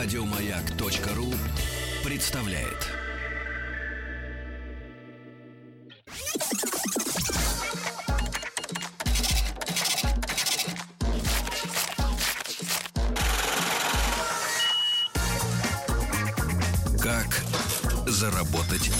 Радиомаяк.ру представляет. Как заработать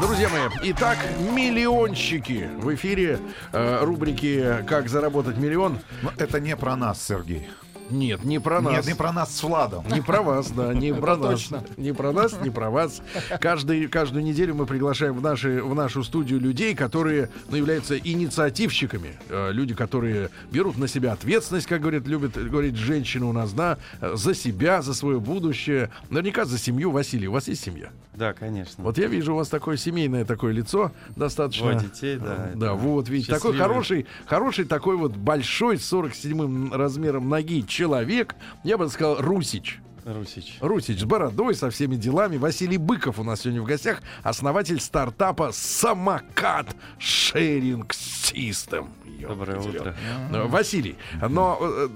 Друзья мои, итак, миллионщики в эфире э, рубрики «Как заработать миллион». Но это не про нас, Сергей. Нет, не про нас. Нет, не про нас с Владом. Не про вас, да, не про нас. точно. Не про нас, не про вас. Каждый, каждую неделю мы приглашаем в, наши, в нашу студию людей, которые ну, являются инициативщиками. Э, люди, которые берут на себя ответственность, как говорит, любит говорить женщина у нас, да, э, за себя, за свое будущее. Наверняка за семью. Василий, у вас есть семья? Да, конечно. Вот я вижу у вас такое семейное такое лицо, достаточно. Двое детей, да, Да, это вот, видите, такой счастливый. хороший, хороший такой вот большой, с 47 размером ноги человек, я бы сказал, Русич. Русич. Русич с бородой, со всеми делами. Василий Быков у нас сегодня в гостях, основатель стартапа «Самокат Шеринг Систем». Доброе утро. Э, Василий, но э,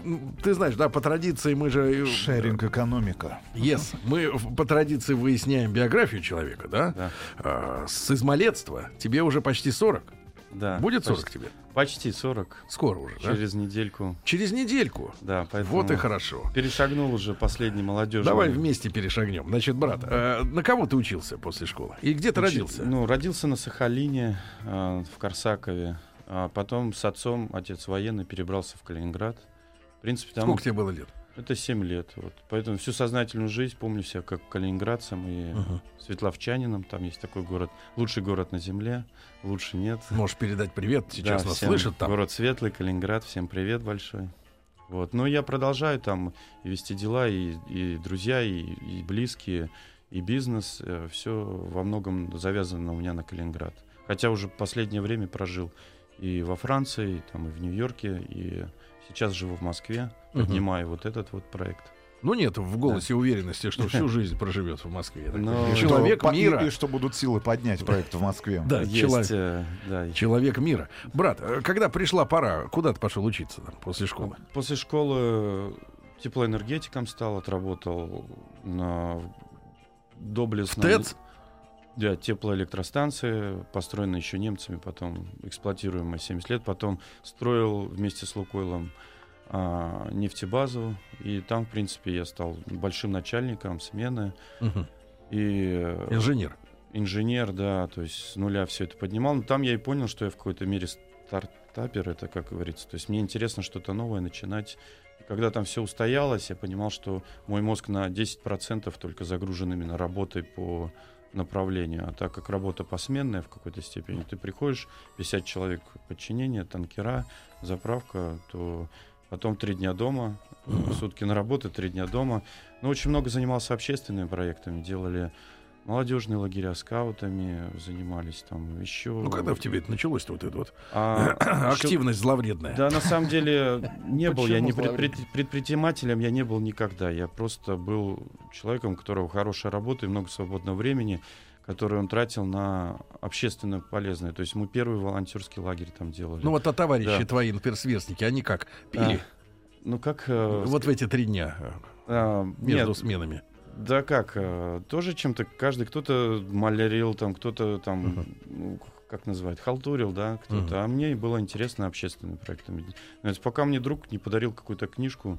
ты знаешь, да, по традиции мы же... э, Шеринг экономика. Yes. Мы по традиции выясняем биографию человека, да? Да. С измалетства. Тебе уже почти 40. Да. Будет 40 почти, тебе? Почти 40. Скоро уже, да? Через недельку. Через недельку. Да, поэтому Вот и хорошо. перешагнул уже последний молодежь. Давай вместе перешагнем. Значит, брат, э, на кого ты учился после школы? И где ты родился? Ну, родился на Сахалине, э, в Корсакове. А потом с отцом, отец военный, перебрался в Калининград. В принципе, там Сколько тебе было лет? Это 7 лет. Вот. Поэтому всю сознательную жизнь помню себя как калининградцем и светловчанином. Там есть такой город, лучший город на земле, лучше нет. Можешь передать привет, сейчас Да, нас слышат там. Город Светлый, Калининград, всем привет большой. Вот. Но я продолжаю там и вести дела, и, и друзья, и, и близкие, и бизнес. все во многом завязано у меня на Калининград. Хотя уже последнее время прожил и во Франции, и, там, и в Нью-Йорке, и сейчас живу в Москве, Мгм. поднимаю вот этот вот проект. Ну нет в голосе уверенности, что всю жизнь проживет в Москве. Но-. И Человек Что по- и- мира. И, что будут силы поднять проект в Москве. Да, Есть, человек. э, да, и- Человек мира. Брат, э, когда пришла пора, куда ты пошел учиться там, после школы? После школы теплоэнергетиком стал, отработал на доблестном... ТЭЦ? Да, теплоэлектростанции, построенные еще немцами, потом эксплуатируемые 70 лет, потом строил вместе с Лукойлом а, нефтебазу, и там, в принципе, я стал большим начальником смены, Мгм. и Инженер. инженер, да, то есть с нуля все это поднимал. Но там я и понял, что я в какой-то мере стартапер, это как говорится. То есть мне интересно что-то новое начинать. И когда там все устоялось, я понимал, что мой мозг на 10% только загружен именно работой по направлению. А так как работа посменная в какой-то степени, ты приходишь, 50 человек подчинения, танкера, заправка, то потом три дня дома, сутки на работу, три дня дома. Но очень много занимался общественными проектами, делали молодежные лагеря скаутами, занимались там еще. Ну, когда в тебе это началось-то, вот это вот А, активность зловредная? Да, на самом деле не был я не предпринимателем, я не был никогда. Я просто был человеком, у которого хорошая работа и много свободного времени, который он тратил на общественно полезное. То есть мы первый волонтерский лагерь там делали. Ну вот а товарищи Да. твои, например, сверстники, они как пили Ну как... э, вот в эти три дня э, а, между нет, сменами? Да как, э, тоже чем-то каждый, кто-то малярил, там, кто-то там, ну, как называют, халтурил, да, кто-то. Мгм. А мне было интересно общественными проектами. Пока мне друг не подарил какую-то книжку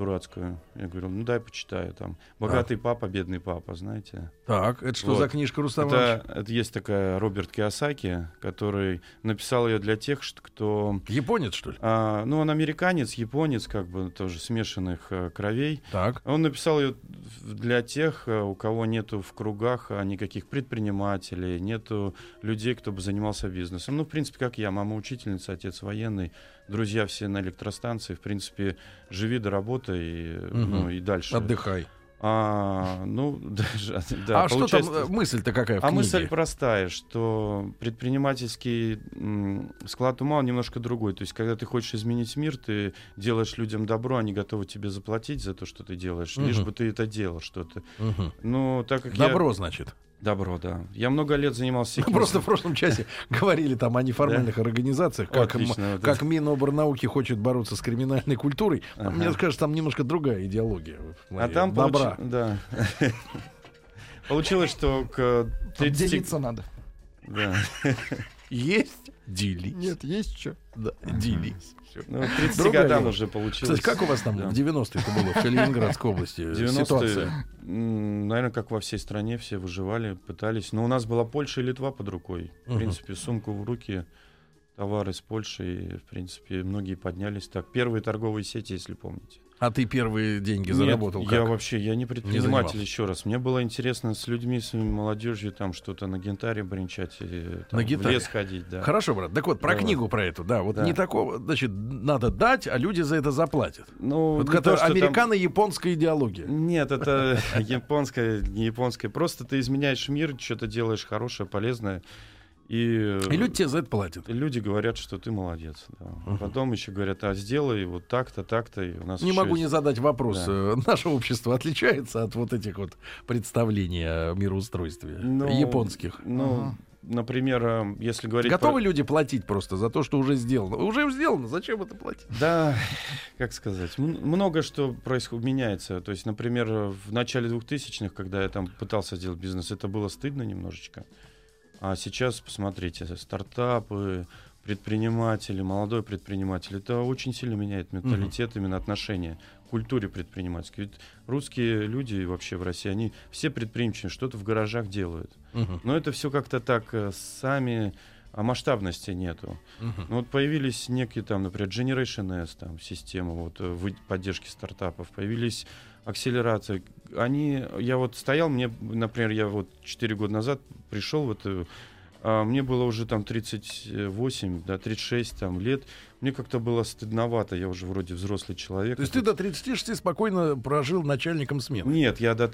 дурацкую, я говорю, ну дай почитаю там. Богатый папа, бедный папа, знаете. Так, это что Вот. за книжка, Рустам? Это, это есть такая Роберт Киосаки, который написал ее для тех, что- кто... Японец, что ли? а, ну, он американец, японец, как бы тоже смешанных э, кровей. Так. Он написал ее для тех, э, у кого нету в кругах а, никаких предпринимателей, нету людей, кто бы занимался бизнесом. Ну, в принципе, как я, мама учительница, отец военный, друзья все на электростанции. В принципе, живи до работы и, Мгм. ну, и дальше. Отдыхай. А, ну, даже, да, а что там, получается- э, мысль-то какая в а книге? мысль простая, что предпринимательский склад ума он немножко другой. То есть, когда ты хочешь изменить мир, ты делаешь людям добро, они готовы тебе заплатить за то, что ты делаешь, лишь Мгм. бы ты это делал что-то. Мгм. Ну, так как я- Добро, значит. Добро, да. Я много лет занимался... всякими- Просто в прошлом часе говорили там о неформальных организациях, как, Отлично, вот как это. Миноборнауки хочет бороться с криминальной культурой. Ага. Мне кажется, там немножко другая идеология. А там добра. получи- Да. Получилось, что к Там 30... делиться надо. Да. Есть делись. Нет, есть что. Да, делись. Ну, к 30 Другая годам уже получилось. Кстати, как у вас там Да. в 90-е это было в Калининградской области 90-е, ситуация? наверное, как во всей стране, все выживали, пытались. Но у нас была Польша и Литва под рукой. В принципе, сумку в руки, товары из Польши, и, в принципе, многие поднялись так. Первые торговые сети, если помните. А ты первые деньги Нет, заработал я как? вообще, я не предприниматель, еще раз. Мне было интересно с людьми, с молодежью, там что-то на гитаре бренчать, и, там, На в гитаре? лес ходить, да. Хорошо, брат. Так вот, про Да. книгу про эту, да. Вот Да. не такого, значит, надо дать, а люди за это заплатят. Ну, Вот не это то, что там- американо-японская идеология. Нет, это японская, не японская. Просто ты изменяешь мир, что-то делаешь хорошее, полезное. И, И люди тебе за это платят. люди говорят, что ты молодец. да. А Потом еще говорят, а сделай вот так-то, так-то. И у нас Не могу не есть- задать вопрос. Да. Э, Наше общество отличается от вот этих вот представлений о мироустройстве Ну, японских. Ну, например, э, если говорить... Готовы про- люди платить просто за то, что уже сделано? Уже сделано, зачем это платить? Да, как сказать, много что происходит, меняется. То есть, например, в начале 2000-х, когда я там пытался сделать бизнес, это было стыдно немножечко. А сейчас, посмотрите, стартапы, предприниматели, молодой предприниматель, это очень сильно меняет менталитет, именно отношение к культуре предпринимательской. Ведь русские люди вообще в России, они все предприимчивые, что-то в гаражах делают. Но это все как-то так э, сами, а масштабности нету. Ну, вот появились некие там, например, Generation S, там, система вот, э, поддержки стартапов, появились акселерации. Они, я вот стоял, мне, например, я вот 4 года назад пришел в эту а мне было уже там 38, да, 36 там, лет. Мне как-то было стыдновато, я уже вроде взрослый человек. То есть ты до 36 спокойно прожил начальником смены? Нет, я до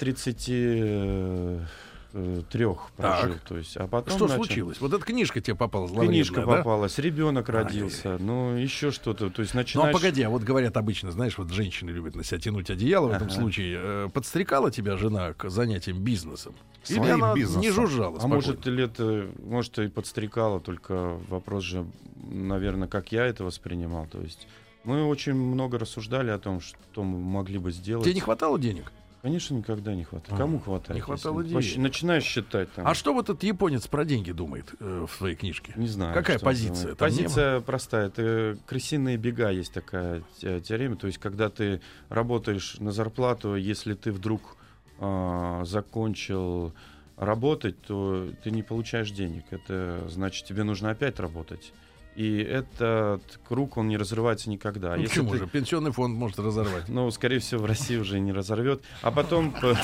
33 трех прожил. Так. То есть, а потом Что начал- случилось? Вот эта книжка тебе попалась Книжка да? попалась, ребенок родился, ну еще что-то. То есть Ну, а начинаешь... погоди, а вот говорят обычно, знаешь, вот женщины любят на себя тянуть одеяло в этом случае. Э, подстрекала тебя жена к занятиям бизнесом? Или Своим она бизнесом. не жужжала А спокойно? может, лет, э, может, и подстрекала, только вопрос же, наверное, как я это воспринимал. То есть мы очень много рассуждали о том, что мы могли бы сделать. Тебе не хватало денег? Конечно, никогда не хватает. А, Кому хватает? не хватало денег. Начинаешь считать там. А что вот этот японец про деньги думает э, в своей книжке? Не знаю. Какая позиция? Позиция простая. Это крысиные бега есть такая те- теорема. То есть, когда ты работаешь на зарплату, если ты вдруг а, закончил работать, то ты не получаешь денег. Это значит, тебе нужно опять работать. И этот круг, он не разрывается никогда. Ну, если почему ты- же? Пенсионный фонд может разорвать. ну, скорее всего, в России уже не разорвет. А потом... по-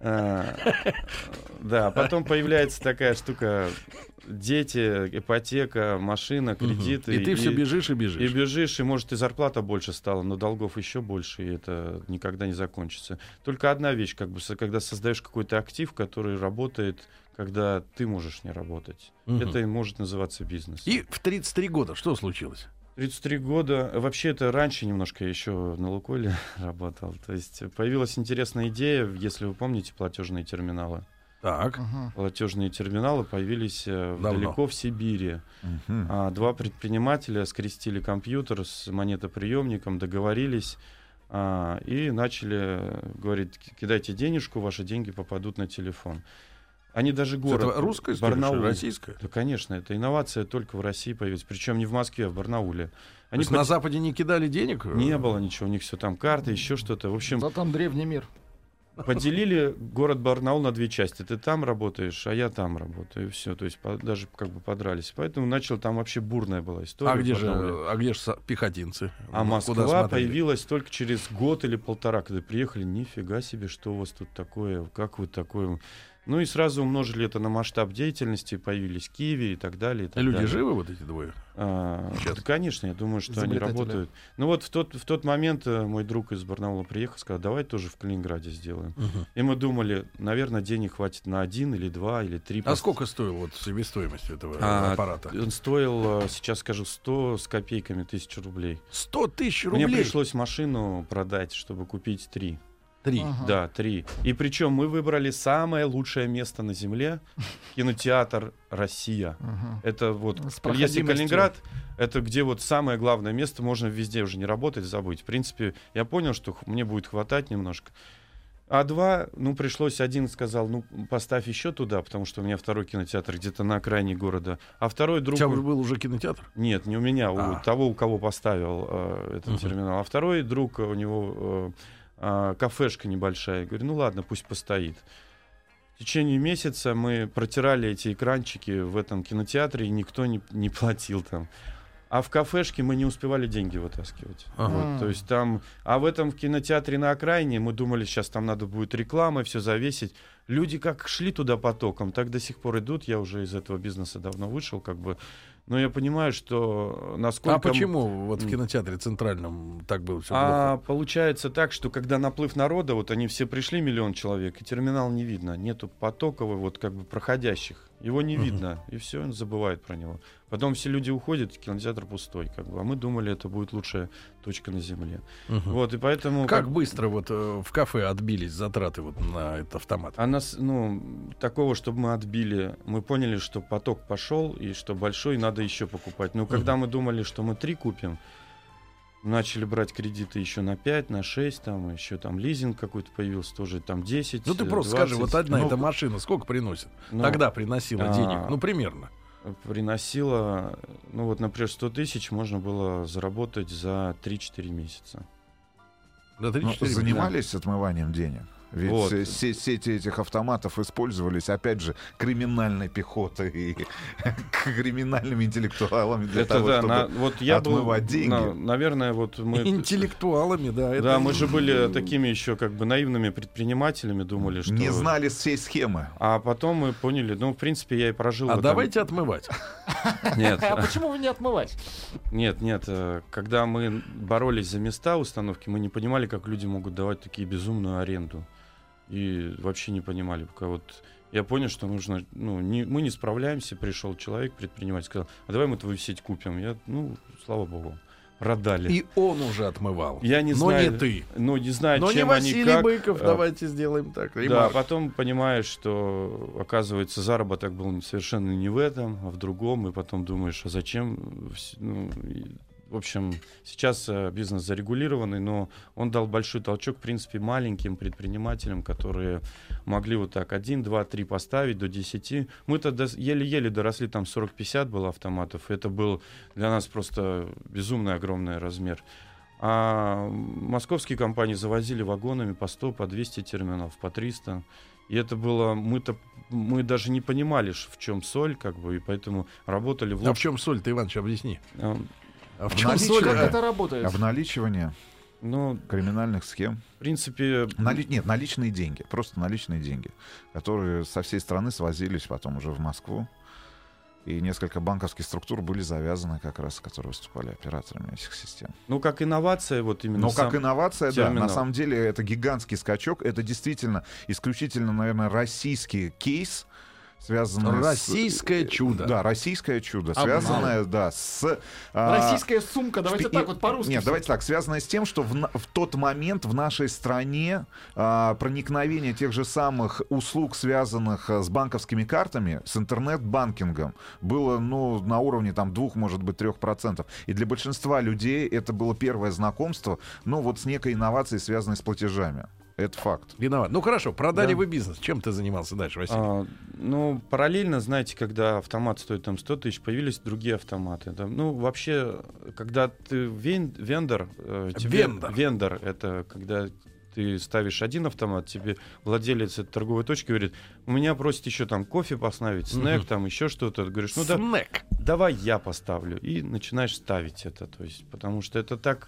а, Да, потом появляется такая штука. Дети, ипотека, машина, кредиты. И ты все бежишь и И бежишь. бежишь, и может и зарплата больше стала, но долгов еще больше, и это никогда не закончится. Только одна вещь, как бы, когда создаешь какой-то актив, который работает, когда ты можешь не работать. Мгм. Это и может называться бизнес. И в 33 года что случилось? 33 года. Вообще это раньше немножко еще на Лукойле работал. То есть появилась интересная идея, если вы помните платежные терминалы. Так. Ага. Платежные терминалы появились э, Давно. далеко в Сибири. Мгм. А, два предпринимателя скрестили компьютер с монетоприемником, договорились а, и начали э, говорить, «Ки- кидайте денежку, ваши деньги попадут на телефон. Они даже город... Это русская история, Барнаул. российская? Да, конечно, это инновация только в России появилась. Причем не в Москве, а в Барнауле. То Они есть на пот- Западе не кидали денег? Не было ничего, у них все там карты, еще что-то. В общем, Да там древний мир. поделили город Барнаул на две части. Ты там работаешь, а я там работаю. И все. То есть по- даже как бы подрались. Поэтому начал там вообще бурная была история. А где же, а где же пехотинцы? А Ну, Москва появилась только через год или полтора, когда приехали. Нифига себе, что у вас тут такое, как вы такое. Ну и сразу умножили это на масштаб деятельности, появились Киви и так далее. И так Люди далее. живы вот эти двое? А, Сейчас. да, конечно, я думаю, что они работают. Ну вот в тот, в тот момент э, мой друг из Барнаула приехал, сказал, давай тоже в Калининграде сделаем. И мы думали, наверное, денег хватит на один или два или три. А пост- сколько стоил вот себестоимость этого А, аппарата? Он стоил, э, сейчас скажу, 100 с копейками тысяч рублей. 100 тысяч Мне рублей. пришлось машину продать, чтобы купить три. Три. Ага. Да, три. И причем мы выбрали самое лучшее место на Земле кинотеатр Россия. Ага. Это вот, если. Калининград, это где вот самое главное место, можно везде уже не работать, забыть. В принципе, я понял, что мне будет хватать немножко. А два, ну, пришлось, один сказал, ну, поставь еще туда, потому что у меня второй кинотеатр где-то на окраине города. А второй У друг... тебя уже был уже кинотеатр? Нет, не у меня, у А. того, у кого поставил э, этот Мгм. терминал. А второй друг, у него э, а, кафешка небольшая. Я говорю, ну ладно, пусть постоит. В течение месяца мы протирали эти экранчики в этом кинотеатре, и никто не, не платил там. А в кафешке мы не успевали деньги вытаскивать. Ага. Вот, то есть там, а в этом в кинотеатре на окраине мы думали, сейчас там надо будет реклама, все завесить. Люди как шли туда потоком, так до сих пор идут. Я уже из этого бизнеса давно вышел, как бы. Но я понимаю, что насколько... А почему вот в кинотеатре центральном так было все А получается так, что когда наплыв народа, вот они все пришли, миллион человек, и терминал не видно. Нету потокового, вот как бы проходящих. Его не Мгм. видно, и все, он забывает про него. Потом все люди уходят, кинотеатр пустой, как бы. А мы думали, это будет лучшая точка на земле. плохо? Вот, и поэтому... Как быстро вот э, в кафе отбились затраты вот на этот автомат? А нас, ну, такого, чтобы мы отбили, мы поняли, что поток пошел, и что большой, надо еще покупать. Но когда мы думали, что мы три купим, начали брать кредиты еще на 5, на 6, там еще там лизинг какой-то появился, тоже там 10. Ну ты просто 20. скажи, вот одна Ну, эта машина сколько приносит? Ну, Тогда приносила а, денег, ну примерно. приносила, ну вот, например, 100 тысяч можно было заработать за 3-4 месяца. Да, Ну, 3-4 занимались отмыванием денег? Ведь Вот. э, се- сети этих автоматов использовались, опять же, криминальной пехотой и криминальными интеллектуалами для это того, да, чтобы... на- вот я был, отмывать деньги. на- наверное, вот мы... Интеллектуалами, да. это- Да, мы же были такими еще как бы наивными предпринимателями, думали, что... Не знали всей схемы. А потом мы поняли, ну, в принципе, я и прожил... А этом- давайте отмывать. Нет, А почему вы не отмывать? нет, нет. э, Когда мы боролись за места установки, мы не понимали, как люди могут давать такие безумную аренду. И вообще не понимали. Пока вот я понял, что нужно... Ну, не- мы не справляемся. Пришел человек, предприниматель, сказал, а давай мы твою сеть купим. Я, ну, слава богу, продали. И он уже отмывал. Я не Но знаю, не ты. Ну, не знаю, Но не чем они Василий как. Быков, а, давайте сделаем так. Да, ремарк. потом понимаешь, что, оказывается, заработок был совершенно не в этом, а в другом, и потом думаешь, а зачем? ну, в общем, сейчас э, бизнес зарегулированный, но он дал большой толчок, в принципе, маленьким предпринимателям, которые могли вот так 1, 2, 3 поставить до 10. Мы-то дос- еле-еле доросли, там 40-50 было автоматов. Это был для нас просто безумный огромный размер. А московские компании завозили вагонами по 100, по 200 терминалов, по 300. И это было, мы-то, мы даже не понимали, в чем соль, как бы, и поэтому работали в А лоб. в чем соль-то, Иванович, объясни. А, в В чем наличии соль? Как Да. это работает? Обналичивание Ну, криминальных схем. в принципе, Нали- Нет, наличные деньги. Просто наличные деньги, которые со всей страны свозились потом уже в Москву. И несколько банковских структур были завязаны как раз, которые выступали операторами этих систем. ну, как инновация, вот именно Но сам- как инновация, да, терминал. на самом деле это гигантский скачок. Это действительно исключительно, наверное, российский кейс, связанный Российское с... чудо. Да, российское чудо, Обман. связанное, да, с... а, Российская сумка, давайте что так вот по-русски. Нет, давайте так. Связано с тем, что в, в тот момент в нашей стране а, проникновение тех же самых услуг, связанных а, с банковскими картами, с интернет-банкингом, было ну, на уровне там, двух, может быть, трех процентов. И для большинства людей это было первое знакомство, ну, вот с некой инновацией, связанной с платежами. Это факт. Виноват. Ну хорошо, продали Да. вы бизнес. Чем ты занимался дальше, Василий? А, ну, параллельно, знаете, когда автомат стоит там 100 тысяч, появились другие автоматы. Там, ну, вообще, когда ты вен- вендор... э, тебе- Вендор. Вендор — это когда ты ставишь один автомат, тебе владелец этой торговой точки говорит, у меня просит еще там кофе поставить, снэк, Мгм. там еще что-то. Ты говоришь, ну да, Снэк. давай я поставлю. И начинаешь ставить это. То есть, потому что это так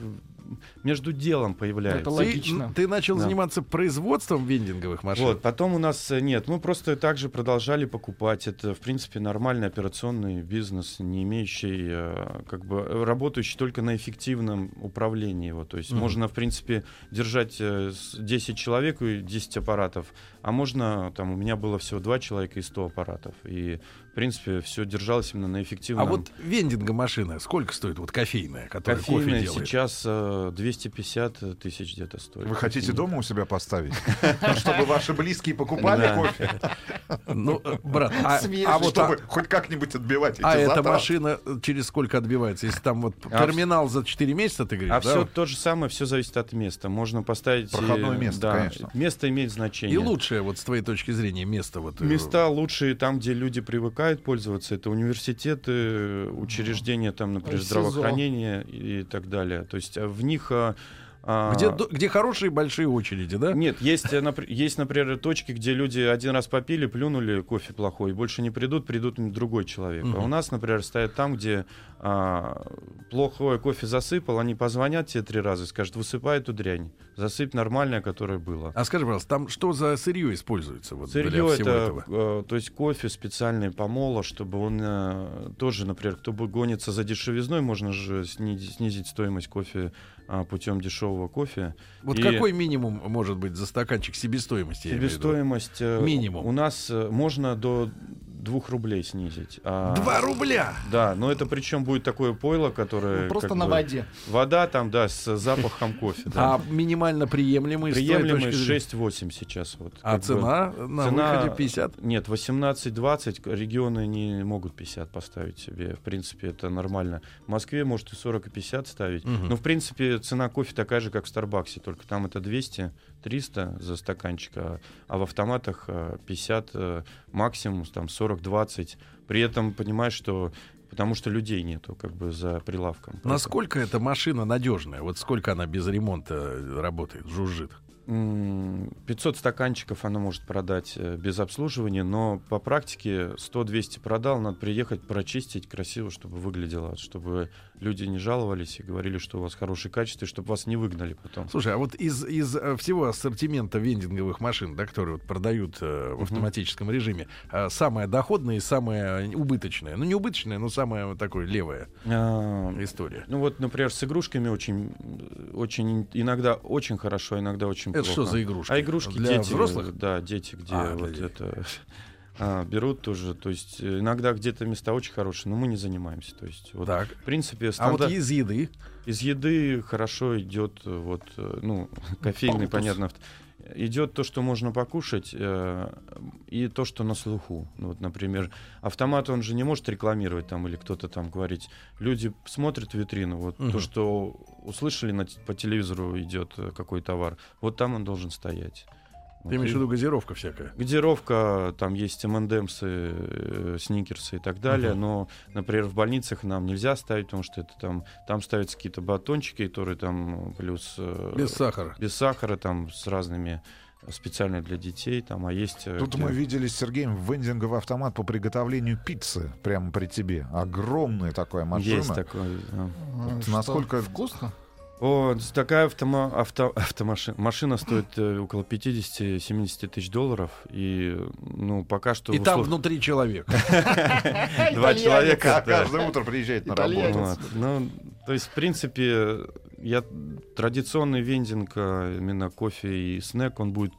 между делом появляется. Это Ты, логично. м, ты начал Да. заниматься производством вендинговых машин. Вот, потом у нас э, нет, мы просто также продолжали покупать. Это, в принципе, нормальный операционный бизнес, не имеющий, э, как бы, э, работающий только на эффективном управлении его. То есть Мгм. можно, в принципе, держать э, с- 10 человек и 10 аппаратов, а можно, там, у меня было всего 2 человека и 100 аппаратов. И принципе, все держалось именно на А эффективном. вот вендинга машина сколько стоит, вот кофейная, которая кофе кофейная делает? сейчас э, 250 тысяч где-то стоит. Вы хотите Кофейная. дома у себя поставить? Чтобы ваши близкие покупали кофе? Ну, э, брат, а, а вот а- Чтобы хоть как-нибудь отбивать а эта машина э, через сколько отбивается? Если там вот А терминал за 4 месяца, ты говоришь, А да? все то же самое, все зависит от места. Можно поставить... э, Проходное место, да, конечно. Место имеет значение. И лучшее, вот с твоей точки зрения, место вот... э, Места лучшие там, где люди привыкают пользоваться. Это университеты, учреждения, там, например, здравоохранения и так далее. То есть а, в них... а, Где, где хорошие большие очереди, да? Нет, есть, э, есть, например, точки, где люди один раз попили, плюнули кофе плохой, больше не придут, придут другой человек. А у нас, например, стоят там, где а, плохой кофе засыпал, они позвонят тебе три раза и скажут, высыпай эту дрянь, засыпь нормальное, которое было. А скажи, пожалуйста, там что за сырье используется вот для Сырье всего это, этого? э, то есть кофе специальный помола, чтобы он э, тоже, например, кто бы гонится за дешевизной, можно же сни- снизить стоимость кофе путем дешевого кофе. Вот и- какой минимум может быть за стаканчик себестоимости? Себестоимость э, Минимум. у нас э, можно до двух рублей снизить. А, Два рубля! Да, но это причем будет такое пойло, которое Ну, Просто на бы- воде. Вода там, да, с запахом кофе. Да. А минимально приемлемый, Приемлемый точки зрения? 6-8 сейчас. Вот, А как бы. цена на Цена- выходе 50? Нет, 18-20 регионы не могут 50 поставить себе. В принципе, это нормально. В Москве может и 40, и 50 ставить. Мгм. Но, в принципе, цена кофе такая же, как в Старбаксе. Только там это 200-300 за стаканчик, а, а в автоматах э, 50 э, максимум, там 40-20. При этом понимаешь, что потому что людей нету как бы за прилавком. Насколько эта машина надежная? Вот сколько она без ремонта э, работает, жужжит? М, 500 стаканчиков она может продать э, без обслуживания, но по практике 100-200 продал, надо приехать, прочистить красиво, чтобы выглядело, чтобы люди не жаловались и говорили, что у вас хорошее качество, и чтобы вас не выгнали потом. Слушай, а вот из, из э, всего ассортимента вендинговых машин, да, которые вот продают э, в автоматическом режиме, э, самая доходная и самая убыточная, ну не убыточная, но самая вот такое левая А, история. Ну вот, например, с игрушками очень, очень иногда очень хорошо, иногда очень Это плохо. что за игрушки? А игрушки Для дети, взрослых? Да, дети, где А, вот это а, берут тоже. То есть э, иногда где-то места очень хорошие, но мы не занимаемся. То есть вот, Так. в принципе, А вот стандарт- из еды из еды хорошо идет э, вот э, ну кофейный, Палтус. понятно. Идет то, что можно покушать, э, и то, что на слуху. Ну, вот, например, автомат он же не может рекламировать там или кто-то там говорить. Люди смотрят витрину, вот Мгм. то, что услышали на, по телевизору идет э, какой товар, вот там он должен стоять. Вот, ты имеешь и- в виду газировка всякая. Газировка, там есть МНДМсы, э, сникерсы и так далее, Мгм. но, например, в больницах нам нельзя ставить, потому что это там, там ставятся какие-то батончики, которые там плюс... э, Без сахара. без сахара, там с разными специально для детей, там, а есть... э, Тут где- мы видели с Сергеем вендинговый автомат по приготовлению пиццы прямо при тебе. Огромная такая машина. Есть такое. да. Что, насколько- вкусно? О, такая автома, авто, автомашина. Машина стоит э, около 50-70 тысяч долларов. И, ну, пока что... И там внутри человек. Два человека. А каждое утро приезжает на работу. Вот. Ну, то есть, в принципе, я традиционный вендинг, а, именно кофе и снэк, он будет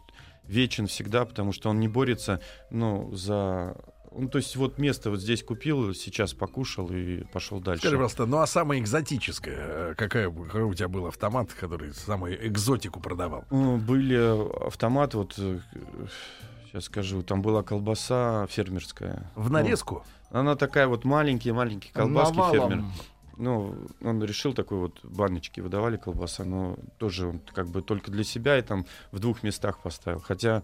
вечен всегда, потому что он не борется, ну, за... Ну, то есть вот место вот здесь купил, сейчас покушал и пошел дальше. Скажи, пожалуйста, ну а самая экзотическая, э, какая, какой у тебя был автомат, который самую экзотику продавал? Ну, Были автоматы, вот сейчас скажу, там была колбаса фермерская. В нарезку? Ну, она такая вот маленькие-маленькие колбаски Навалом. фермер. Ну, он решил такой вот баночки выдавали колбаса, но тоже он как бы только для себя и там в двух местах поставил. Хотя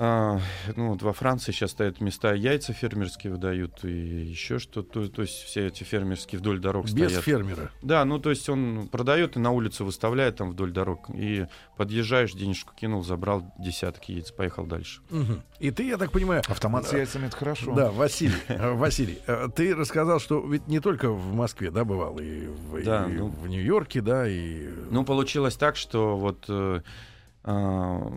а, ну, вот во Франции сейчас стоят места, яйца фермерские выдают и еще что-то. То есть все эти фермерские вдоль дорог Без стоят. фермера. Да, ну то есть он продает и на улицу выставляет там вдоль дорог. И подъезжаешь, денежку кинул, забрал десяток яиц, поехал дальше. Мгм. И ты, я так понимаю, Автомат с яйцами это хорошо. да, Василий, э, Василий, э, ты рассказал, что ведь не только в Москве, да, бывал, и в, Да, и ну. в Нью-Йорке, да, и... Ну, получилось так, что вот э,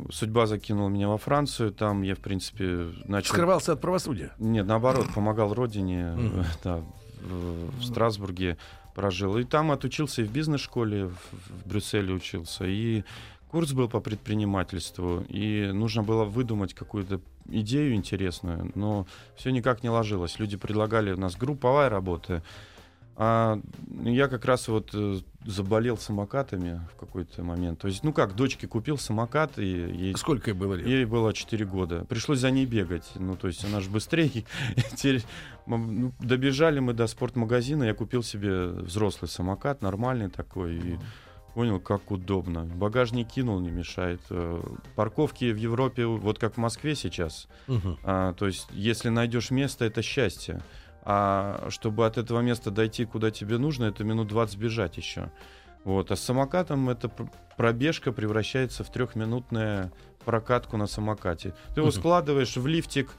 судьба закинула меня во Францию, там я, в принципе, начал... Скрывался от правосудия. Нет, наоборот, помогал родине, э, да, в, Страсбурге прожил. И там отучился и в бизнес-школе, в Брюсселе учился, и курс был по предпринимательству, и нужно было выдумать какую-то идею интересную, но все никак не ложилось. Люди предлагали, у нас групповая работа, а я как раз вот э, заболел самокатами в какой-то момент. То есть, ну как, дочке купил самокат, и ей, Сколько ей было лет? ей было 4 года. Пришлось за ней бегать. Ну, то есть она же быстрее. Теперь, ну, добежали мы до спортмагазина, я купил себе взрослый самокат, нормальный такой, и понял, как удобно. Багажник кинул, не мешает. Э, Парковки в Европе, вот как в Москве сейчас, а, то есть, если найдешь место, это счастье. А чтобы от этого места дойти, куда тебе нужно, это минут 20 бежать еще. Вот. А с самокатом эта пр- пробежка превращается в трехминутную прокатку на самокате. Ты его складываешь в лифтик,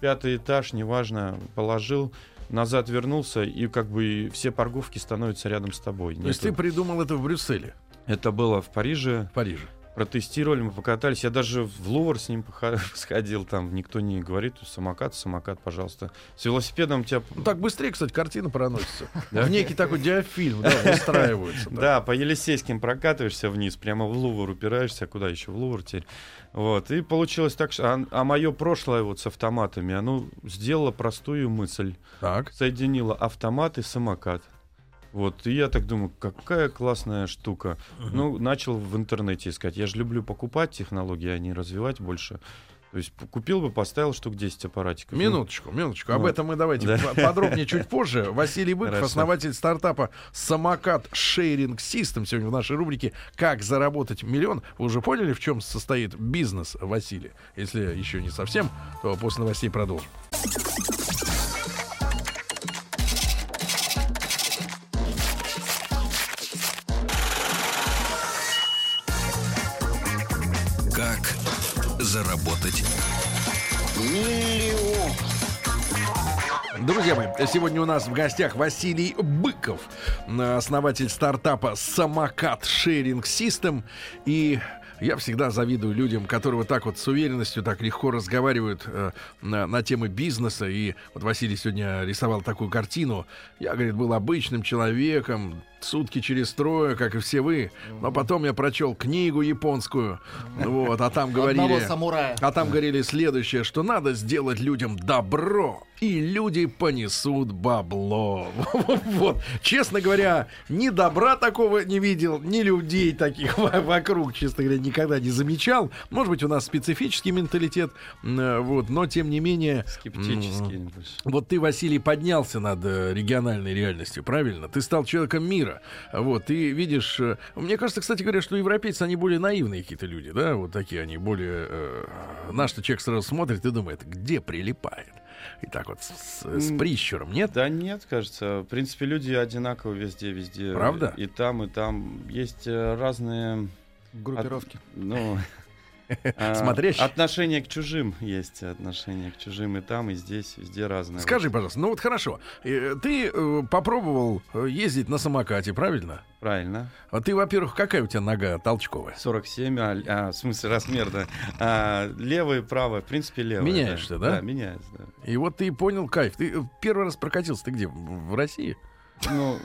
пятый этаж, неважно, положил, назад вернулся, и как бы все парковки становятся рядом с тобой. То есть ты придумал это в Брюсселе, Это было в Париже, в Париже. Протестировали, мы покатались. Я даже в Лувр с ним сходил, там никто не говорит, самокат, самокат, пожалуйста. С велосипедом тебя... Ну, так быстрее, кстати, картина проносится. В некий такой диафильм, да, выстраивается. да. По Елисейским прокатываешься вниз, прямо в Лувр упираешься, куда еще в Лувр теперь. Вот, и получилось так, что... А, а мое прошлое вот с автоматами, оно сделало простую мысль. Так. Соединило автомат и самокат. Вот, и я так думаю, какая классная штука. Ну, начал в интернете искать. Я же люблю покупать технологии, а не развивать больше. То есть купил бы, поставил штук 10 аппаратиков. Ну, Минуточку, минуточку. Об этом мы давайте Да. по- подробнее чуть позже. Василий Быков, Хорошо. основатель стартапа Самокат Шейринг Систем. Сегодня в нашей рубрике «Как заработать миллион». Вы уже поняли, в чем состоит бизнес Василия? Если еще не совсем, то после новостей продолжим. Друзья мои, сегодня у нас в гостях Василий Быков, основатель стартапа Самокат Шеринг Систем. И я всегда завидую людям, которые вот так вот с уверенностью, так легко разговаривают э, на, на темы бизнеса. И вот Василий сегодня рисовал такую картину. Я, говорит, был обычным человеком, сутки через трое, как и все вы. Но потом я прочел книгу японскую, вот, а там говорили... А там говорили следующее, что надо сделать людям добро, и люди понесут бабло. Вот. Честно говоря, ни добра такого не видел, ни людей таких во- вокруг, честно говоря, никогда не замечал. Может быть, у нас специфический менталитет, э, вот, но тем не менее... Скептически. м, больше. вот ты, Василий, поднялся над э, региональной реальностью, правильно? Ты стал человеком мира. Вот, ты видишь... э, мне кажется, кстати говоря, что европейцы, они более наивные какие-то люди, да? Вот такие они более... э, наш-то человек сразу смотрит и думает, где прилипает? И так вот с, с прищуром, нет? Да нет, кажется. В принципе, люди одинаковы везде, везде. Правда? И там, и там. Есть э, разные... Группировки. Ну, а, Смотрящие. Отношение к чужим есть. Отношение к чужим и там, и здесь, везде разное. Скажи, пожалуйста, ну вот хорошо, э, ты э, попробовал э, ездить на самокате, правильно? Правильно. А ты, во-первых, какая у тебя нога толчковая? 47, а, а, в смысле размер, да. А, левое и правое, в принципе, левое. Меняешься, да? Да, меняется, да. И вот ты понял кайф. Ты первый раз прокатился, ты где? В России? Ну,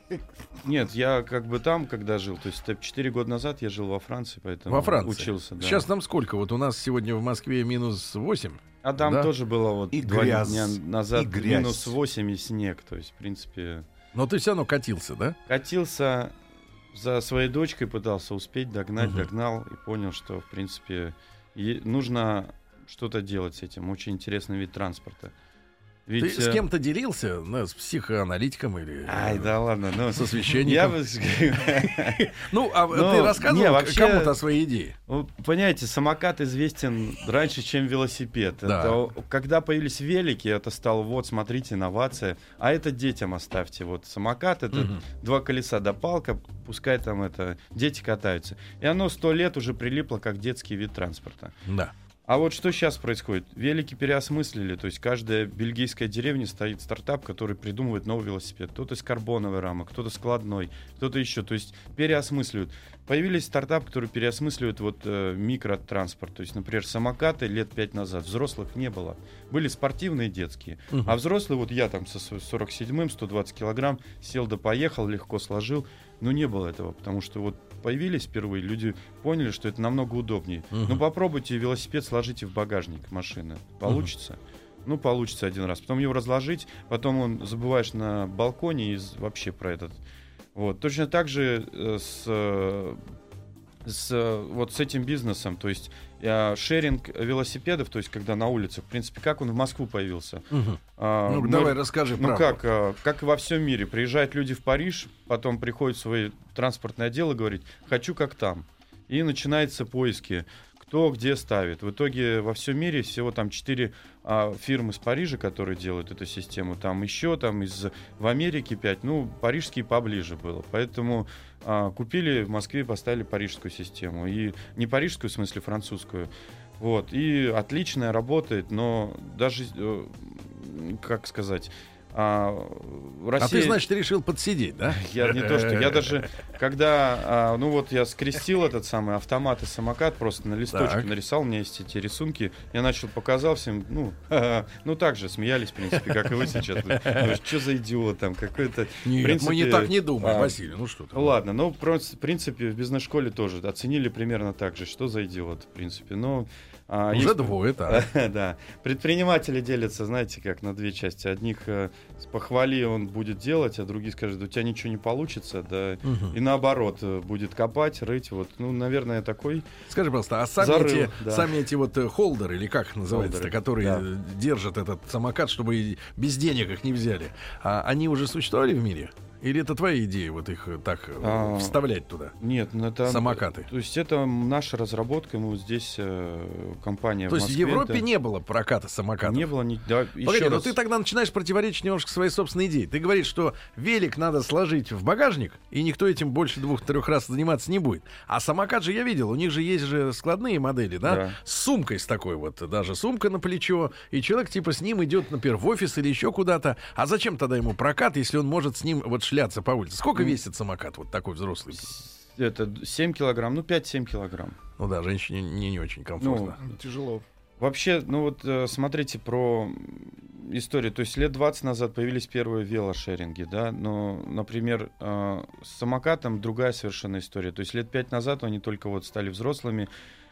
нет, я как бы там, когда жил, то есть 4 года назад я жил во Франции, поэтому Во Франции. учился. Да. Сейчас нам сколько? Вот у нас сегодня в Москве минус 8. А там Да. тоже было вот И два грязь, дня назад и грязь. минус 8 и снег, то есть, в принципе, Но ты все равно катился, да? катился за своей дочкой, пытался успеть, догнать, Мгм. догнал и понял, что, в принципе, нужно что-то делать с этим. Очень интересный вид транспорта. Ведь, ты с э, кем-то делился? Ну, с психоаналитиком или... Ай, э, да ладно, ну, Со священником? Я бы... Ну, а Ну, ты рассказывал к- вообще- кому-то о своей идее? Ну, Понимаете, самокат известен раньше, чем велосипед. Когда появились велики, это стало, вот, смотрите, инновация. А это детям оставьте. Вот самокат — это два колеса да палка, пускай там это дети катаются. И оно сто лет уже прилипло как детский вид транспорта. Да. А вот что сейчас происходит? Велики переосмыслили, то есть каждая бельгийская деревня стоит стартап, который придумывает новый велосипед. Кто-то из карбоновой рамы, кто-то складной, кто-то еще. То есть переосмысливают. появились стартапы, которые переосмысливают вот э, микротранспорт. То есть, например, самокаты лет пять назад взрослых не было. Были спортивные детские. Мгм. А взрослые, вот я там со сво- 47-м, 120 килограмм, сел да поехал, легко сложил. Но не было этого, потому что вот появились впервые, люди поняли, что это намного удобнее. Мгм. Ну попробуйте велосипед сложите в багажник машины. Получится? Ну, получится один раз. Потом его разложить, потом он забываешь на балконе и вообще про этот. Вот. Точно так же э, с, э, с, э, вот с этим бизнесом, то есть э, шеринг велосипедов, то есть когда на улицах, в принципе, как он в Москву появился? Ну, А, мы- давай расскажи ну правду. как, а, как и во всем мире, приезжают люди в Париж, потом приходят в свое транспортное отдел и говорят, хочу как там. И начинаются поиски, кто где ставит. В итоге во всем мире всего там четыре а, фирмы из Парижа, которые делают эту систему. Там еще там из в Америке пять. Ну, парижские поближе было. Поэтому а, купили в Москве, поставили парижскую систему. И не парижскую, в смысле французскую. Вот. И отличная работает, но даже, э, как сказать, а, в А ты, значит, решил подсидеть, да? Я не то, что я даже, когда, а, ну вот я скрестил этот самый автомат и самокат, просто на листочке Так. нарисовал, у меня есть эти рисунки, я начал, показал всем, ну, ну так же, смеялись, в принципе, как и вы сейчас. Что за идиот там, какой-то... Нет, принципе, мы не так не думаем, а, Василий, ну что. Ну ладно, ну, в принципе, в бизнес-школе тоже оценили примерно так же, что за идиот, в принципе, но... а, Уже есть- двое, так. да. Предприниматели делятся, знаете, как на две части. Одних э, похвали он будет делать, а другие скажут, у тебя ничего не получится, да. Мгм. И наоборот, э, будет копать, рыть. Вот, ну, наверное, такой. Скажи, пожалуйста, а сами Зарыл, эти, да. сами эти вот э, холдеры, или как называется, которые да. держат этот самокат, чтобы без денег их не взяли, а они уже существовали в мире? Или это твоя идея вот их э, так э, А, вставлять туда? Нет, ну это. Самокаты. То есть это наша разработка, мы вот здесь э, компания. То в есть в Европе это- не было проката самокатов? не было ни. Да, Погоди, еще но раз. ты тогда начинаешь противоречить немножко своей собственной идее. Ты говоришь, что велик надо сложить в багажник, и никто этим больше двух-трех раз заниматься не будет. А самокат же я видел, у них же есть же складные модели, да? Да. С сумкой с такой вот, даже сумка на плечо, и человек типа с ним идет, например, в офис или еще куда-то. А зачем тогда ему прокат, если он может с ним вот шляться по улице? Сколько весит самокат вот такой взрослый? Это 7 килограмм, ну 5-7 килограмм. Ну да, женщине не, не очень комфортно. Тяжело. Вообще, ну вот э, смотрите про историю. То есть лет 20 назад появились первые велошеринги, да, но, например, э, с самокатом другая совершенно история. То есть лет 5 назад они только вот стали взрослыми,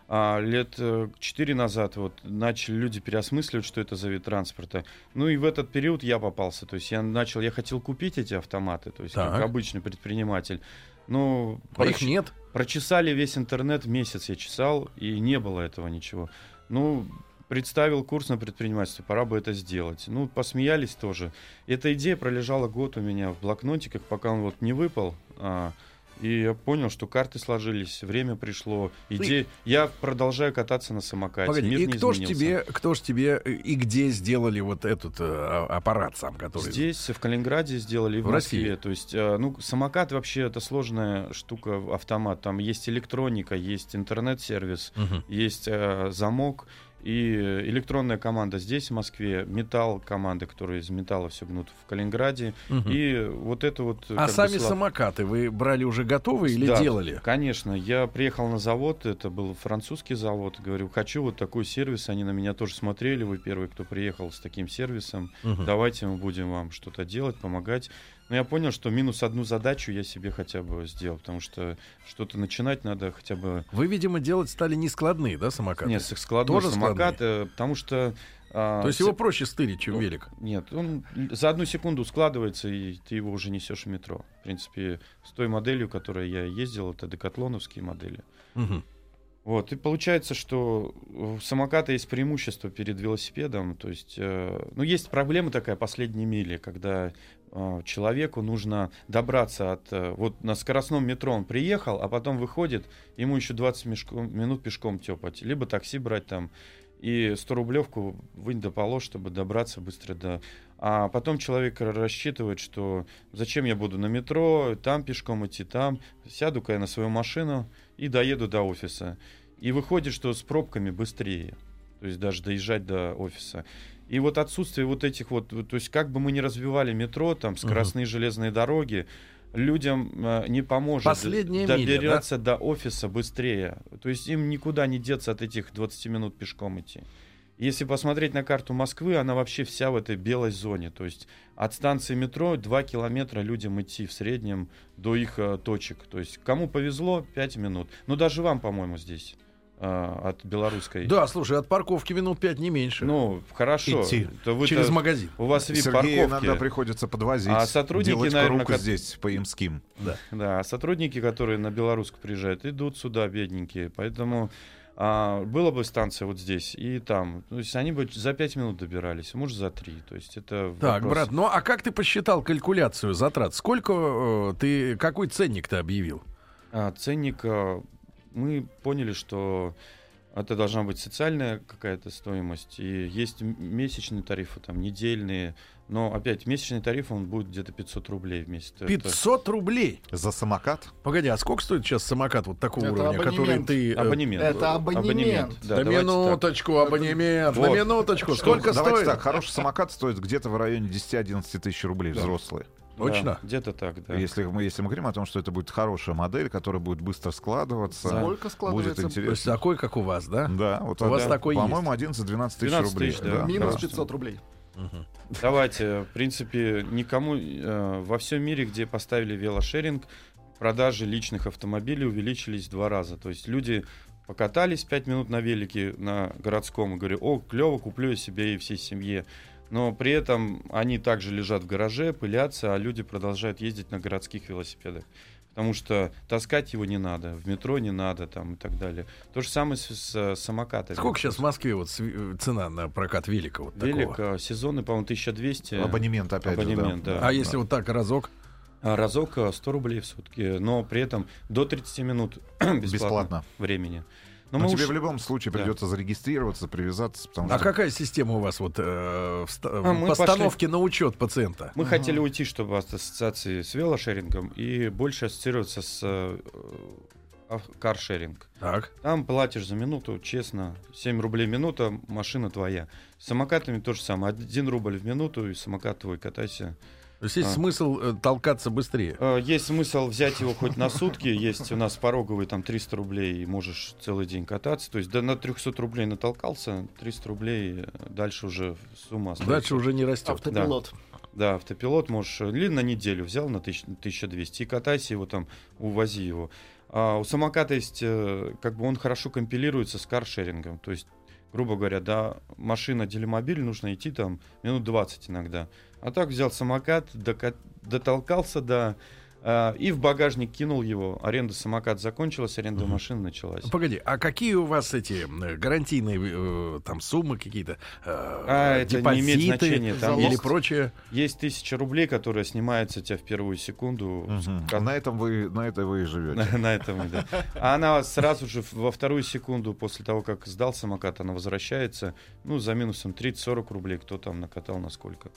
а лет э, 4 назад вот начали люди переосмысливать, что это за вид транспорта. Ну и в этот период я попался. То есть я начал, я хотел купить эти автоматы, то есть как Так. обычный предприниматель. Ну, А их проч- нет? Прочесали весь интернет, месяц я чесал, и не было этого ничего. Ну, представил курс на предпринимательство, пора бы это сделать. Ну, посмеялись тоже. Эта идея пролежала год у меня в блокнотиках, пока он вот не выпал. а, и я понял, что карты сложились, время пришло. Идея... Я продолжаю кататься на самокате. Погоди, мир и кто ж тебе, кто ж тебе э, и где сделали вот этот э, а- аппарат сам, который... Здесь, в Калининграде сделали, и в, В Москве. России. То есть, э, ну, самокат вообще это сложная штука, автомат. Там есть электроника, есть интернет-сервис, Мгм. есть э, замок и электронная команда здесь, в Москве, металл команда, которая из металла все гнут в Калининграде. Мгм. И вот это вот... э, А как бы сами слаб- самокаты вы брали уже готовые или Да, делали? Конечно, я приехал на завод, это был французский завод, говорю, хочу вот такой сервис, они на меня тоже смотрели, вы первый, кто приехал с таким сервисом, Мгм. давайте мы будем вам что-то делать, помогать. Но я понял, что минус одну задачу я себе хотя бы сделал, потому что что-то начинать надо хотя бы... Вы, видимо, делать стали не складные, да, самокаты? Нет, с- складной Тоже самокат, э, потому что... а, То есть его проще стырить, чем Ну, велик. Нет, он за одну секунду складывается, и ты его уже несешь в метро. В принципе, с той моделью, которой я ездил, это декатлоновские модели. Мгм. Вот, и получается, что у самоката есть преимущество перед велосипедом. То есть, э, ну, есть проблема такая последней мили, когда э, человеку нужно добраться от... э, вот на скоростном метро он приехал, а потом выходит, ему еще 20 мешком- минут пешком тепать. Либо такси брать там и 100 рублевку вынь да положь, чтобы добраться быстро до... А потом человек рассчитывает, что зачем я буду на метро, там пешком идти, там. Сяду-ка я на свою машину и доеду до офиса. И выходит, что с пробками быстрее. То есть даже доезжать до офиса. И вот отсутствие вот этих вот, то есть как бы мы ни развивали метро, там скоростные железные дороги, людям э, не поможет Последняя миля, доберется до офиса быстрее. То есть им никуда не деться от этих 20 минут пешком идти. Если посмотреть на карту Москвы, она вообще вся в этой белой зоне. То есть от станции метро 2 километра людям идти в среднем до их э, точек. То есть кому повезло, 5 минут. Ну даже вам, по-моему, здесь э, от белорусской. Да, слушай, от парковки минут пять не меньше. Ну, хорошо. Идти. То вы через магазин. У вас вид парковки. иногда приходится подвозить, А сотрудники, делать наверное, круг как- здесь по имским. Да, а сотрудники, которые на белорусскую приезжают, идут сюда, бедненькие. Поэтому а, была бы станция вот здесь и там. То есть они бы за 5 минут добирались, может, за 3. То есть это Так, вопрос. брат, ну а как ты посчитал калькуляцию затрат? Сколько э, ты, какой ценник ты объявил? А, ценник, а, мы поняли, что это должна быть социальная какая-то стоимость. И есть месячные тарифы, там, недельные. Но опять, месячный тариф, он будет где-то 500 рублей в месяц. Это- 500 рублей. За самокат? Погоди, а сколько стоит сейчас самокат вот такого Это уровня, который абонемент. ты... э, Абонемент. Это абонемент. Да, Да, так. минуточку, абонемент, на Вот. минуточку. Сколько Давайте стоит? так, хороший самокат стоит где-то в районе 10-11 тысяч рублей, взрослый. Точно? Да, где-то так, да. Если, мы, если мы говорим о том, что это будет хорошая модель, которая будет быстро складываться, Сколько будет складывается? То есть интересно. такой, как у вас, да? Да, вот У вас да. такой По-моему, 11-12 тысяч 12 рублей. тысяч, да. Минус Да. 500 рублей. Давайте, в принципе, никому э, во всем мире, где поставили велошеринг, продажи личных автомобилей увеличились в два раза. То есть люди покатались 5 минут на велике на городском и говорят, о, клево, куплю я себе и всей семье. Но при этом они также лежат в гараже, пылятся, а люди продолжают ездить на городских велосипедах. Потому что таскать его не надо, в метро не надо там, и так далее. То же самое с, с самокатами. Сколько сейчас в Москве вот сви- цена на прокат велика вот Велик, такого? э, сезонный, по-моему, 1200. Абонемент, опять Абонемент, же, да. да. А если вот так разок? А разок э, 100 рублей в сутки, но при этом до 30 минут бесплатно, Бесплатно. времени. Но Но мы тебе уж- в любом случае Да. придется зарегистрироваться, привязаться, потому А что... какая система у вас вот э, в ста- А, постановки на учет пациента? Мы хотели уйти, чтобы от ассоциации с велошерингом и больше ассоциироваться с э, каршеринг. Так. Там платишь за минуту, честно, 7 рублей минута, машина твоя. С самокатами то же самое, 1 рубль в минуту, и самокат твой, катайся. То есть есть А. смысл э, толкаться быстрее. Э, Есть смысл взять его хоть на сутки, есть у нас пороговый там 300 рублей, и можешь целый день кататься. То есть да, на 300 рублей натолкался, 300 рублей, э, дальше уже сумма остается. Дальше уже не растет. Автопилот. Да, автопилот можешь или на неделю взял на 1000 1200 и катайся его там, увози его. А у самоката есть, как бы он хорошо компилируется с каршерингом. То есть, грубо говоря, да, машина делимобиль нужно идти там минут 20 иногда. А так взял самокат, дока- дотолкался до... а, и в багажник кинул его. Аренда самоката закончилась, аренда машины началась. Погоди, а какие у вас эти э, гарантийные э, там суммы какие-то? э, А, это не имеет депозиты значения, там или есть- прочее? Есть тысяча рублей, которая снимается у тебя в первую секунду. Мгм. Как- На этом вы, на это вы и живете. На, этом, да. А она сразу же во вторую секунду после того, как сдал самокат, она возвращается, ну, за минусом 30-40 рублей, кто там накатал на сколько.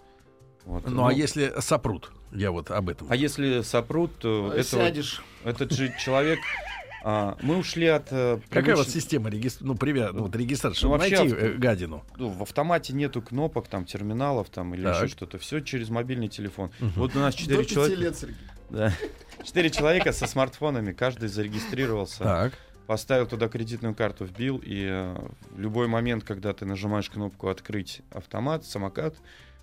Вот. Ну, а если сопрут? Я вот об этом. а если сопрут, то Э, этого- Сядешь. этот же человек... а, мы ушли от... э, Какая у вас система регистр... ну, привя... ну, вот регистрации, чтобы вообще найти авто- э, гадину? ну, в автомате нету кнопок, там, терминалов, там, или Так. еще что-то. Все через мобильный телефон. Вот у нас До 4 пяти человека... лет, Сергей. Да. Четыре человека со смартфонами, каждый зарегистрировался. Так. поставил туда кредитную карту, вбил, и э, в любой момент, когда ты нажимаешь кнопку «Открыть автомат», самокат,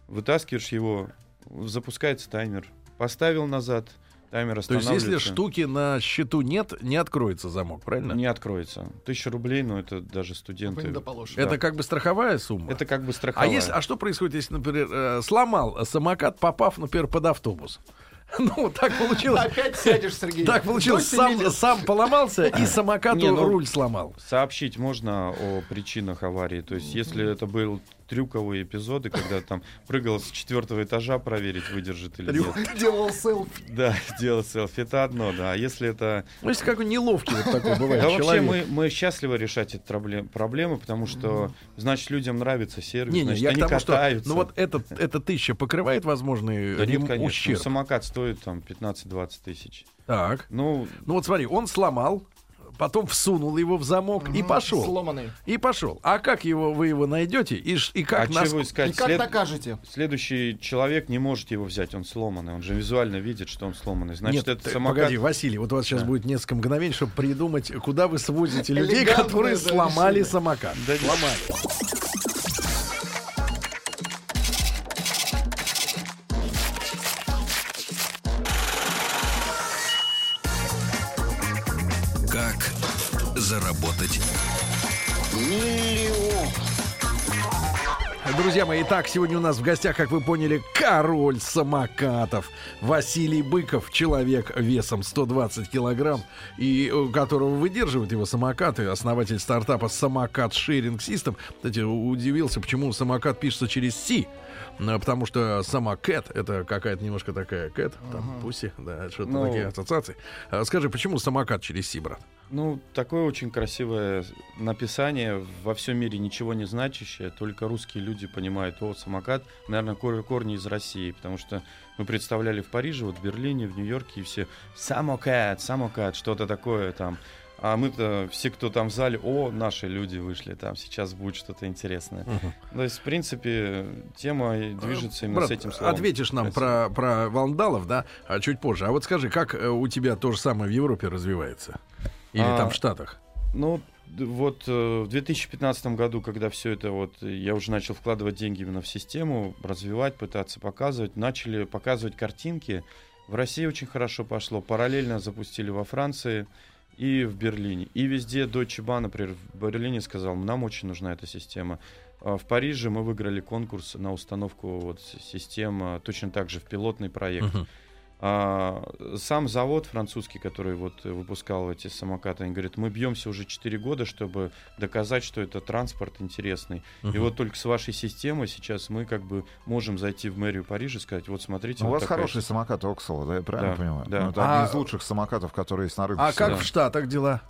вытаскиваешь его, запускается таймер. Поставил назад, таймер То есть, останавливается. если штуки на счету нет, не откроется замок, правильно? Не откроется. Тысяча рублей, но это даже студенты. Да. Это как бы страховая сумма. Это как бы А, страховая. если, а что происходит, если, например, э, сломал самокат, попав, например, под автобус? Ну, так получилось. Опять сядешь, Сергей. Так получилось, сам, сам поломался и самокату Не, ну- руль сломал. Сообщить можно о причинах аварии. То есть, если это был трюковые эпизоды, когда там прыгал с четвертого этажа, проверить, выдержит или нет. Делал селфи. Да, делать селфи, это одно, да. А если это Ну, если какой неловкий вот такой бывает Да вообще мы, мы счастливы решать эти проблем- проблемы, потому что, значит, людям нравится сервис, Не, не, значит, я к они тому, что, катаются. ну вот этот, эта тысяча покрывает возможный да нет, конечно. ущерб. Самокат стоит там 15-20 тысяч. Так. Ну, Ну вот смотри, он сломал, потом всунул его в замок и Мгм. пошел. Сломанный. И пошел. А как его вы его найдете? И, ш- и как а нас... чего искать? И как След- докажете? Следующий человек не может его взять, он сломанный. Он же визуально видит, что он сломанный. Значит, Нет, это ты- самокат... погоди, Василий, вот у вас сейчас Да. будет несколько мгновений, чтобы придумать, куда вы свозите людей, которые сломали самокат. Да Сломали. Друзья мои, итак, сегодня у нас в гостях, как вы поняли, король самокатов. Василий Быков, человек весом 120 килограмм, и у которого выдерживают его самокаты, основатель стартапа Самокат Шеринг Систем. Кстати, удивился, почему самокат пишется через Си. Ну, Потому что сама Кэт, это какая-то немножко такая Кэт, там Пуси, да, что-то Ну. такие ассоциации. А Скажи, почему самокат через Си, брат? Ну, такое очень красивое написание, во всем мире ничего не значащее, только русские люди понимают, о, самокат, наверное, кор- корни из России, потому что мы представляли в Париже, вот в Берлине, в Нью-Йорке, и все самокат, самокат, что-то такое там. А мы-то, все, кто там в зале, о, наши люди вышли, там сейчас будет что-то интересное. То есть, в принципе, тема и движется именно Брат, с этим словом. ответишь нам про, про вандалов, да, а чуть позже. А вот скажи, как э, у тебя то же самое в Европе развивается? Или А, там в Штатах? Ну, вот э, в 2015 году, когда все это вот, э, я уже начал вкладывать деньги именно в систему, развивать, пытаться показывать, начали показывать картинки. В России очень хорошо пошло. Параллельно запустили во Франции и в Берлине. И везде Deutsche Bahn, например, в Берлине сказал, нам очень нужна эта система. А В Париже мы выиграли конкурс на установку вот с- систем, а, точно так же в пилотный проект. Мгм. А, сам завод французский, который вот э, выпускал эти самокаты, они говорят, мы бьемся уже 4 года, чтобы доказать, что это транспорт интересный. И Мгм. вот только с вашей системой сейчас мы как бы можем зайти в мэрию Парижа и сказать, вот смотрите, Ну, у вот вас такая хороший самокат Оксала, да, я правильно Да, понимаю? да. Ну, это А- один из лучших самокатов, которые есть на рынке. А как да. в Штатах дела?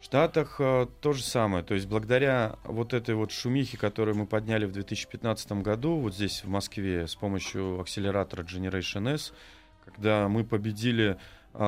В Штатах э, то же самое. То есть благодаря вот этой вот шумихе, которую мы подняли в 2015 году, вот здесь в Москве, с помощью акселератора Generation S, когда мы победили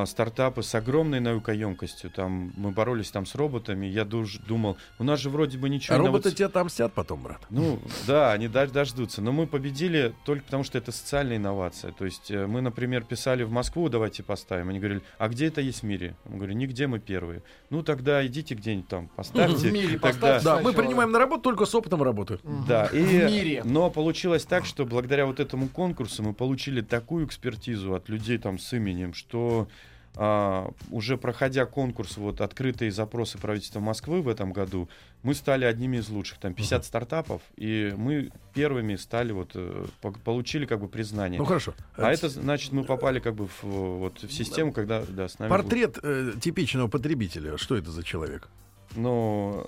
стартапы с огромной наукоемкостью, там мы боролись там с роботами, я дуж- думал, у нас же вроде бы ничего... А роботы инноваци- тебя там сидят потом, брат. Ну, да, они дож- дождутся. Но мы победили только потому, что это социальная инновация. То есть э, мы, например, писали в Москву, давайте поставим. Они говорили, а где это есть в мире? Мы говорим, нигде мы первые. Ну, тогда идите где-нибудь там, поставьте. В мире Тогда- поставьте. Да, мы принимаем на работу, только с опытом работаю. Мгм. Да, В и, мире. но получилось так, что благодаря вот этому конкурсу мы получили такую экспертизу от людей там с именем, что а, уже проходя конкурс, вот открытые запросы правительства Москвы в этом году, мы стали одними из лучших, там 50 стартапов, и мы первыми стали вот э, по- получили как бы признание. Ну хорошо. а это значит мы попали как бы в, вот, в систему, когда да, с нами Портрет э, типичного потребителя. Что это за человек? Ну,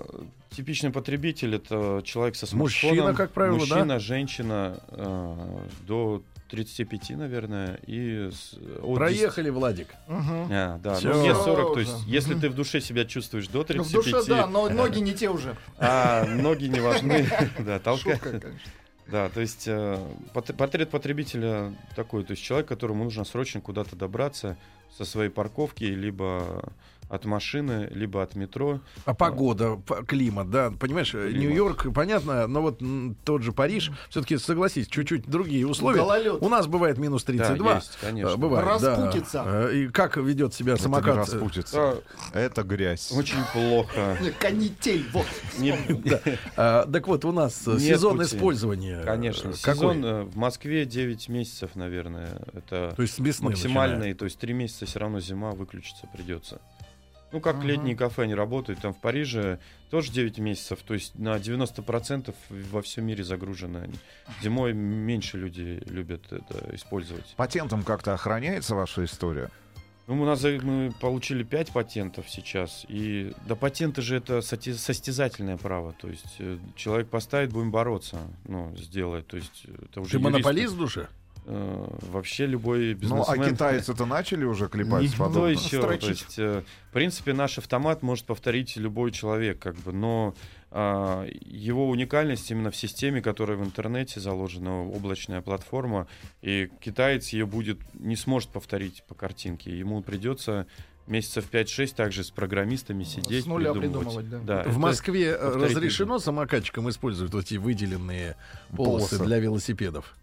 типичный потребитель это человек со смартфоном. Мужчина, как правило, да? Мужчина, женщина э, до 35, наверное, и с- от Проехали, Владик. 10 А, да, ну мне 40, то есть если ты в душе себя чувствуешь до Ну, 35, в душе, да, но ноги не те уже. а ноги не важны, да, толкай. Конечно. Да, то есть э, портрет потребителя такой, то есть человек, которому нужно срочно куда-то добраться со своей парковки, либо от машины, либо от метро. А погода, климат, да, понимаешь, э, Климат. Нью-Йорк, понятно, но вот тот же Париж, все-таки, согласись, чуть-чуть другие условия. Гололед. У нас бывает минус 32. Да, есть, конечно. э, Бывает, да. Распутица. Э, И как ведет себя Это не самокат? распутится. Да, Это грязь. очень плохо. Канитель, вот. А, так вот, у нас сезон использования. Конечно, сезон в Москве 9 месяцев, наверное. Это максимальный, то есть 3 месяца все равно зима выключиться придется. Ну, как Ага. летние кафе не работают, там в Париже тоже 9 месяцев, то есть на 90% во всем мире загружены они. Зимой меньше люди любят это использовать. Патентом как-то охраняется ваша история? Ну, у нас мы получили 5 патентов сейчас. И да, патенты же это состязательное право. То есть э, человек поставит, будем бороться, ну, сделает. То есть э, это уже Ты юристы. монополист в душе? Э, вообще любой Ну, бизнесмен... а китайцы-то начали уже клепать Никто подобное? еще. То есть, э, в принципе, наш автомат может повторить любой человек, как бы, но а, его уникальность именно в системе, которая в интернете заложена, облачная платформа, и китаец ее будет не сможет повторить по картинке. Ему придется месяцев 5-6 также с программистами сидеть, С нуля придумывать. придумывать, да. это В Москве э, разрешено самокатчикам использовать вот эти выделенные полосы, Полосы. для велосипедов?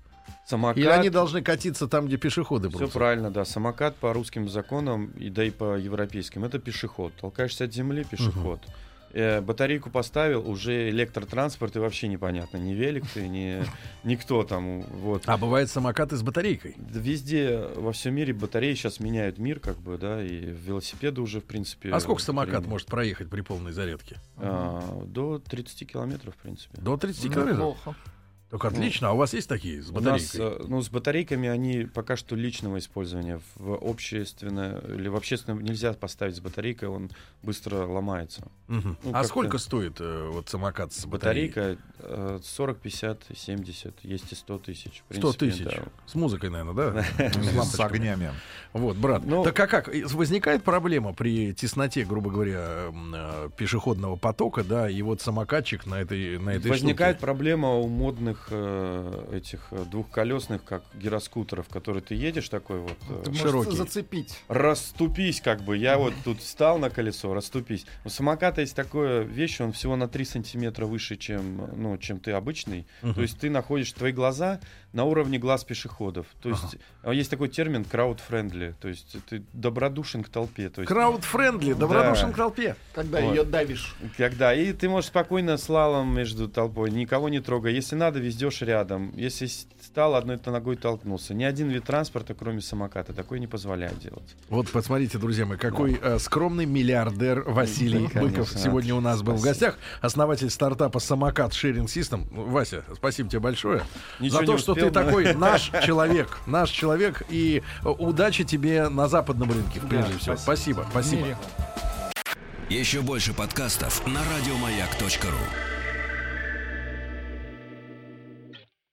Самокат, Или они должны катиться там, где пешеходы Все просто? правильно, да. Самокат по русским законам, и да и по европейским, это пешеход. Толкаешься от земли, пешеход. Э, батарейку поставил, уже электротранспорт, и вообще непонятно, ни велик ты, ни никто там. Вот. А бывает самокаты с батарейкой? Везде во всем мире батареи сейчас меняют мир, как бы, да, и велосипеды уже, в принципе. А сколько самокат время. может проехать при полной зарядке? А, до 30 километров, в принципе. До 30 километров? Неплохо. Так отлично. А у вас есть такие с У нас, батарейкой? э, ну, с батарейками они пока что личного использования. В общественное или в общественном нельзя поставить с батарейкой, он быстро ломается. Мгм. ну, а сколько стоит э, вот самокат с батареей? Батарейка э, 40, 50, 70, есть и 100 тысяч. в 100 принципе, тысяч. да. С музыкой, наверное, да? С огнями. Вот, брат. Ну- так а как? Возникает проблема при тесноте, грубо говоря, э, пешеходного потока, да, и вот самокатчик на этой, на этой Возникает проблема у модных э, этих э, двухколесных, как гироскутеров, которые ты едешь такой вот. э, Ты можешь Широкий. зацепить. Расступись, как бы. Я вот тут встал на колесо, расступись. У самоката есть такое вещь, он всего на 3 сантиметра выше, чем, ну, чем ты обычный. Мгм. То есть ты находишь твои глаза на уровне глаз пешеходов. То есть а есть такой термин crowd-friendly. То есть ты добродушен к толпе. То есть, Crowd-friendly, добродушен Да. к толпе. Когда Вот. ее давишь. когда и ты можешь спокойно слалом между толпой, никого не трогая. Если надо, везешь рядом. Если стал одной ногой толкнулся. Ни один вид транспорта, кроме самоката, такой не позволяет делать. Вот посмотрите, друзья мои, какой э, скромный миллиардер Василий Конечно. Быков сегодня у нас был в гостях. Основатель стартапа «Самокат Sharing System». Вася, спасибо тебе большое Ничего за то, не что ты такой наш человек. Наш человек. И э, удачи тебе на западном рынке, прежде всего. Спасибо, спасибо. Еще больше подкастов на радиомаяк.ру.